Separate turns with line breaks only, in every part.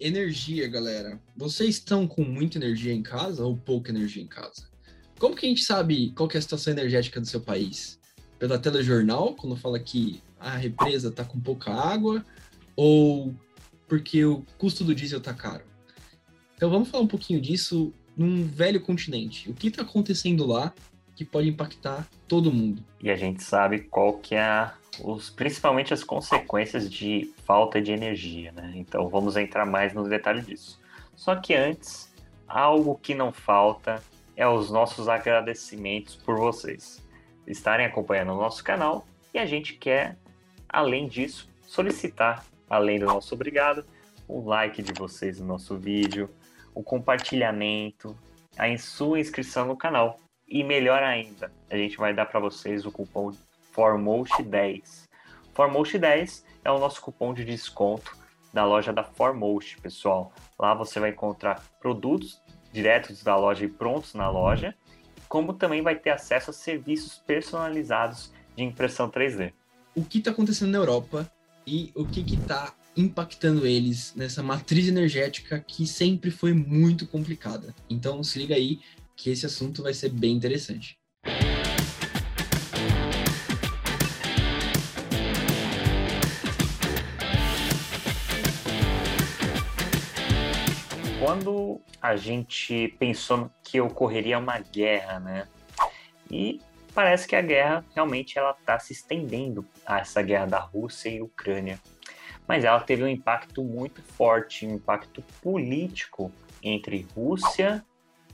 energia, galera. Vocês estão com muita energia em casa ou pouca energia em casa? Como que a gente sabe qual é a situação energética do seu país? Pela telejornal, quando fala que a represa está com pouca água, ou porque o custo do diesel está caro? Então vamos falar um pouquinho disso num velho continente. O que está acontecendo lá que pode impactar todo mundo?
E a gente sabe qual que é os, principalmente as consequências de falta de energia, né? Então vamos entrar mais nos detalhes disso. Só que antes, algo que não falta é os nossos agradecimentos por vocês estarem acompanhando o nosso canal e a gente quer, além disso, solicitar, além do nosso obrigado, o like de vocês no nosso vídeo, o compartilhamento, a sua inscrição no canal. E melhor ainda, a gente vai dar para vocês o cupom FORMOST10. FORMOST10 é o nosso cupom de desconto da loja da Formost, pessoal. Lá você vai encontrar produtos diretos da loja e prontos na loja, como também vai ter acesso a serviços personalizados de impressão 3D.
O que está acontecendo na Europa e o que está impactando eles nessa matriz energética que sempre foi muito complicada. Então se liga aí que esse assunto vai ser bem interessante.
quando a gente pensou que ocorreria uma guerra, né? E parece que a guerra realmente ela está se estendendo a essa guerra da Rússia e Ucrânia. Mas ela teve um impacto muito forte, um impacto político entre Rússia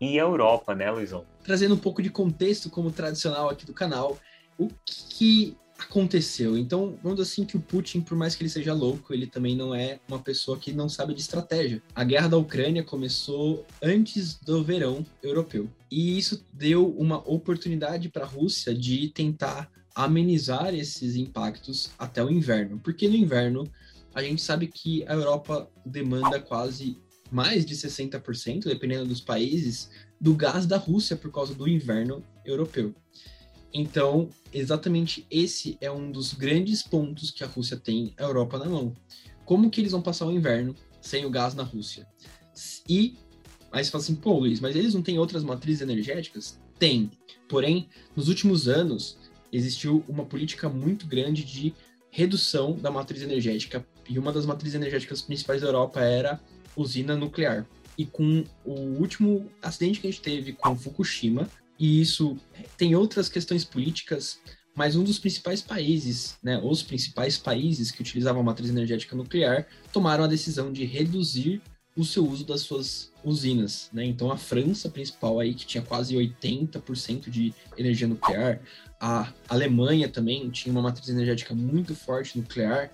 e Europa, né, Luizão?
Trazendo um pouco de contexto, como tradicional aqui do canal, o que aconteceu. Então, vamos assim que o Putin, por mais que ele seja louco, ele também não é uma pessoa que não sabe de estratégia. A guerra da Ucrânia começou antes do verão europeu. E isso deu uma oportunidade para a Rússia de tentar amenizar esses impactos até o inverno, porque no inverno a gente sabe que a Europa demanda quase mais de 60%, dependendo dos países, do gás da Rússia por causa do inverno europeu. Então, exatamente esse é um dos grandes pontos que a Rússia tem a Europa na mão. Como que eles vão passar o inverno sem o gás na Rússia? E aí você fala assim, pô, Luiz, mas eles não têm outras matrizes energéticas? Tem. Porém, nos últimos anos, existiu uma política muito grande de redução da matriz energética. E uma das matrizes energéticas principais da Europa era usina nuclear. E com o último acidente que a gente teve com Fukushima, e isso tem outras questões políticas, mas um dos principais países, né, os principais países que utilizavam a matriz energética nuclear, tomaram a decisão de reduzir o seu uso das suas usinas, né? Então a França principal aí que tinha quase 80% de energia nuclear, a Alemanha também tinha uma matriz energética muito forte nuclear,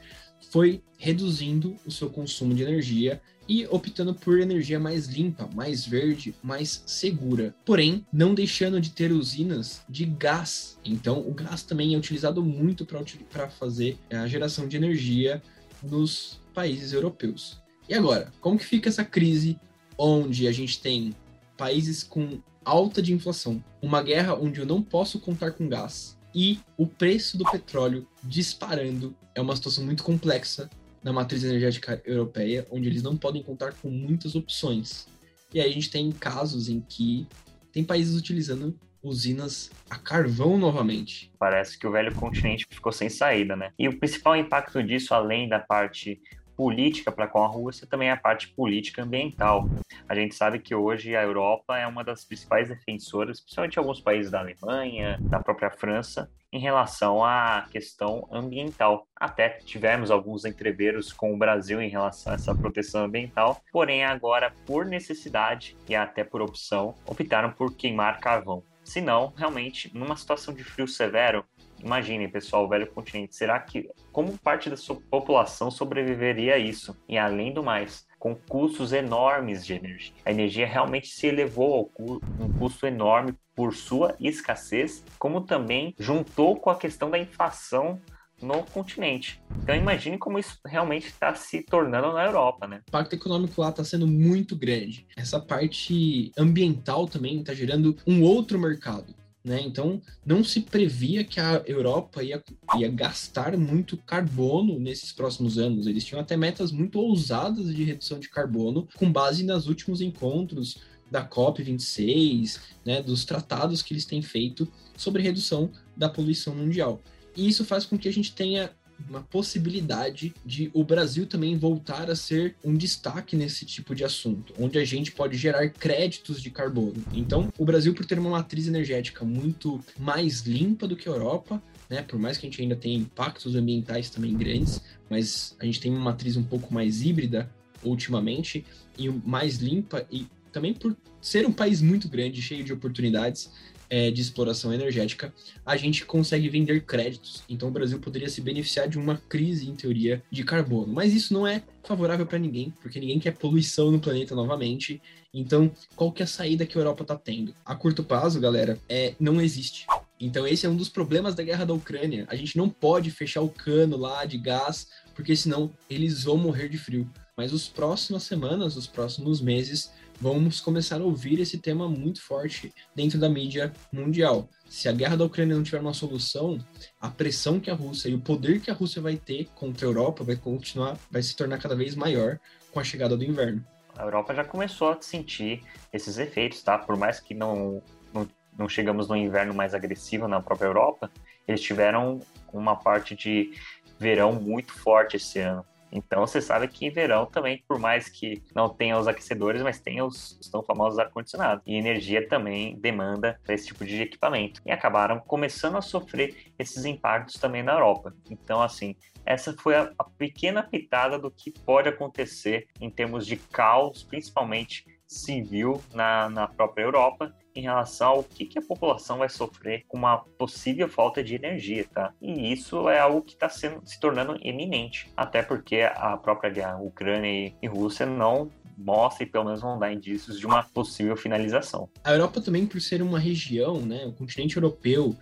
foi reduzindo o seu consumo de energia e optando por energia mais limpa, mais verde, mais segura. Porém, não deixando de ter usinas de gás. Então, o gás também é utilizado muito para fazer a geração de energia nos países europeus. E agora, como que fica essa crise onde a gente tem países com alta de inflação, uma guerra onde eu não posso contar com gás e o preço do petróleo disparando? É uma situação muito complexa na matriz energética europeia, onde eles não podem contar com muitas opções. E aí a gente tem casos em que tem países utilizando usinas a carvão novamente.
Parece que o velho continente ficou sem saída, né? E o principal impacto disso, além da parte política para com a Rússia, também é a parte política ambiental. A gente sabe que hoje a Europa é uma das principais defensoras, principalmente alguns países da Alemanha, da própria França, em relação à questão ambiental. Até tivemos alguns entreveros com o Brasil em relação a essa proteção ambiental, porém agora, por necessidade e até por opção, optaram por queimar carvão. Se não, realmente, numa situação de frio severo, imaginem, pessoal, o velho continente, será que como parte da sua população sobreviveria a isso? E além do mais, com custos enormes de energia. A energia realmente se elevou cu um custo enorme por sua escassez, como também juntou com a questão da inflação no continente. Então imagine como isso realmente está se tornando na Europa, né?
O impacto econômico lá está sendo muito grande. Essa parte ambiental também está gerando um outro mercado. Né? Então, não se previa que a Europa ia, ia gastar muito carbono nesses próximos anos. Eles tinham até metas muito ousadas de redução de carbono, com base nos últimos encontros da COP26, né, dos tratados que eles têm feito sobre redução da poluição mundial. E isso faz com que a gente tenha uma possibilidade de o Brasil também voltar a ser um destaque nesse tipo de assunto, onde a gente pode gerar créditos de carbono. Então, o Brasil, por ter uma matriz energética muito mais limpa do que a Europa, né, por mais que a gente ainda tenha impactos ambientais também grandes, mas a gente tem uma matriz um pouco mais híbrida ultimamente e mais limpa e também por ser um país muito grande, cheio de oportunidades, é, de exploração energética, a gente consegue vender créditos. Então o Brasil poderia se beneficiar de uma crise, em teoria, de carbono. Mas isso não é favorável para ninguém, porque ninguém quer poluição no planeta novamente. Então, qual que é a saída que a Europa está tendo? A curto prazo, galera, é não existe. Então esse é um dos problemas da guerra da Ucrânia. A gente não pode fechar o cano lá de gás, porque senão eles vão morrer de frio. Mas as próximas semanas, os próximos meses, vamos começar a ouvir esse tema muito forte dentro da mídia mundial. Se a guerra da Ucrânia não tiver uma solução, a pressão que a Rússia e o poder que a Rússia vai ter contra a Europa vai continuar, vai se tornar cada vez maior com a chegada do inverno.
A Europa já começou a sentir esses efeitos, tá? Por mais que não, não, não chegamos no inverno mais agressivo na própria Europa, eles tiveram uma parte de verão muito forte esse ano. Então você sabe que em verão também, por mais que não tenha os aquecedores, mas tem os, os tão famosos ar-condicionado. E energia também demanda esse tipo de equipamento. E acabaram começando a sofrer esses impactos também na Europa. Então, assim, essa foi a, a pequena pitada do que pode acontecer em termos de caos, principalmente civil na, na própria Europa em relação ao que, que a população vai sofrer com uma possível falta de energia, tá? E isso é algo que está se tornando eminente, até porque a própria guerra Ucrânia e, Rússia não mostra e pelo menos vão dar indícios de uma possível finalização.
A Europa também, por ser uma região, né, o continente europeu,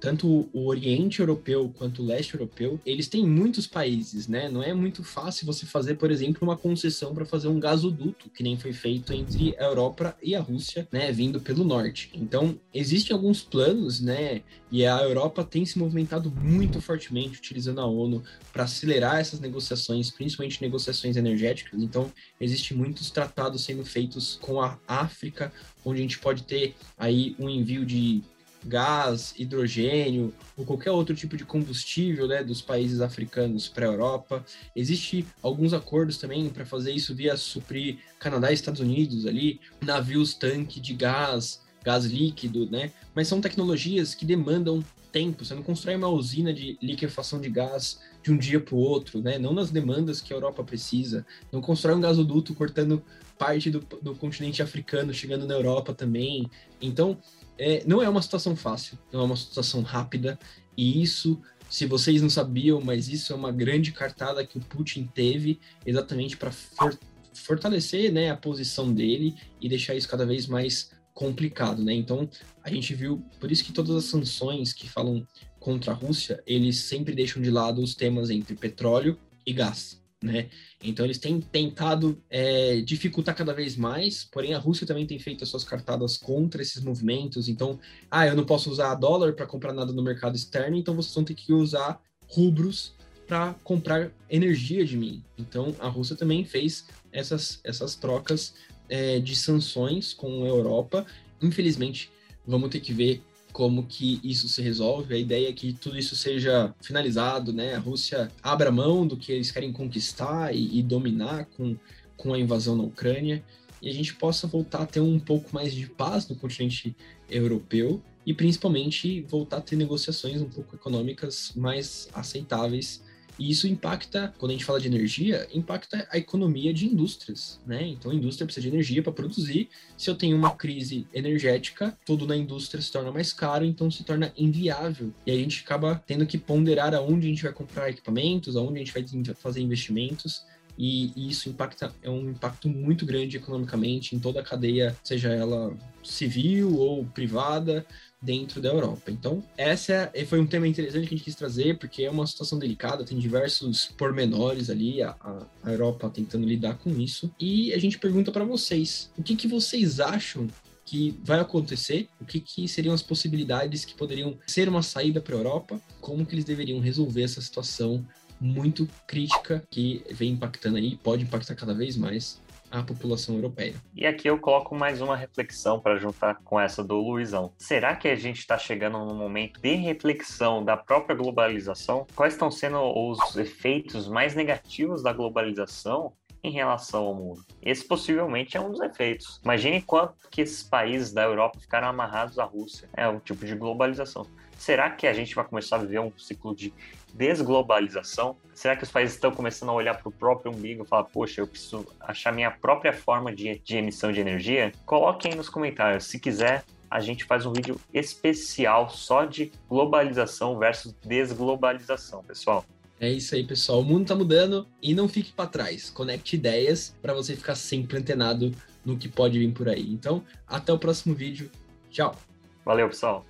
tanto o Oriente Europeu quanto o Leste Europeu, eles têm muitos países, né? Não é muito fácil você fazer, por exemplo, uma concessão para fazer um gasoduto, que nem foi feito entre a Europa e a Rússia, né? Vindo pelo norte. Então, existem alguns planos, né? E a Europa tem se movimentado muito fortemente, utilizando a ONU para acelerar essas negociações, principalmente negociações energéticas. Então, existem muitos tratados sendo feitos com a África, onde a gente pode ter aí um envio de gás, hidrogênio ou qualquer outro tipo de combustível né, dos países africanos para a Europa. Existem alguns acordos também para fazer isso via suprir Canadá e Estados Unidos ali, navios tanque de gás, gás líquido, né? Mas são tecnologias que demandam tempo. Você não constrói uma usina de liquefação de gás de um dia para o outro, né? Não nas demandas que a Europa precisa. Não constrói um gasoduto cortando parte do, do continente africano, chegando na Europa também. Então, é, não é uma situação fácil, não é uma situação rápida, e isso, se vocês não sabiam, mas isso é uma grande cartada que o Putin teve exatamente para for, fortalecer né, a posição dele e deixar isso cada vez mais complicado, né? Então, a gente viu, por isso que todas as sanções que falam contra a Rússia, eles sempre deixam de lado os temas entre petróleo e gás né? Então eles têm tentado é, dificultar cada vez mais, porém a Rússia também tem feito as suas cartadas contra esses movimentos. Então, ah, eu não posso usar dólar para comprar nada no mercado externo, então vocês vão ter que usar rubros para comprar energia de mim. Então a Rússia também fez essas, essas trocas é, de sanções com a Europa. Infelizmente, vamos ter que ver como que isso se resolve. A ideia é que tudo isso seja finalizado, né? A Rússia abra mão do que eles querem conquistar e, e dominar com, com a invasão na Ucrânia e a gente possa voltar a ter um pouco mais de paz no continente europeu e principalmente voltar a ter negociações um pouco econômicas mais aceitáveis e isso impacta, quando a gente fala de energia, impacta a economia de indústrias, né? Então a indústria precisa de energia para produzir. Se eu tenho uma crise energética, tudo na indústria se torna mais caro, então se torna inviável. E aí a gente acaba tendo que ponderar aonde a gente vai comprar equipamentos, aonde a gente vai fazer investimentos e, isso impacta é um impacto muito grande economicamente em toda a cadeia, seja ela civil ou privada, dentro da Europa. Então, essa é, foi um tema interessante que a gente quis trazer, porque é uma situação delicada, tem diversos pormenores ali, a, a Europa tentando lidar com isso. E a gente pergunta para vocês, o que, que vocês acham que vai acontecer, o que, que seriam as possibilidades que poderiam ser uma saída para a Europa, como que eles deveriam resolver essa situação muito crítica que vem impactando aí, pode impactar cada vez mais a população europeia.
E aqui eu coloco mais uma reflexão para juntar com essa do Luizão. Será que a gente está chegando num momento de reflexão da própria globalização? Quais estão sendo os efeitos mais negativos da globalização em relação ao mundo. Esse possivelmente é um dos efeitos. Imagine quanto que esses países da Europa ficaram amarrados à Rússia. É um tipo de globalização. Será que a gente vai começar a viver um ciclo de desglobalização? Será que os países estão começando a olhar para o próprio umbigo e falar, poxa, eu preciso achar minha própria forma de, de emissão de energia? Coloquem aí nos comentários. Se quiser, a gente faz um vídeo especial só de globalização versus desglobalização, pessoal.
É isso aí, pessoal. O mundo tá mudando e não fique para trás. Conecte ideias para você ficar sempre antenado no que pode vir por aí. Então, até o próximo vídeo. Tchau.
Valeu, pessoal.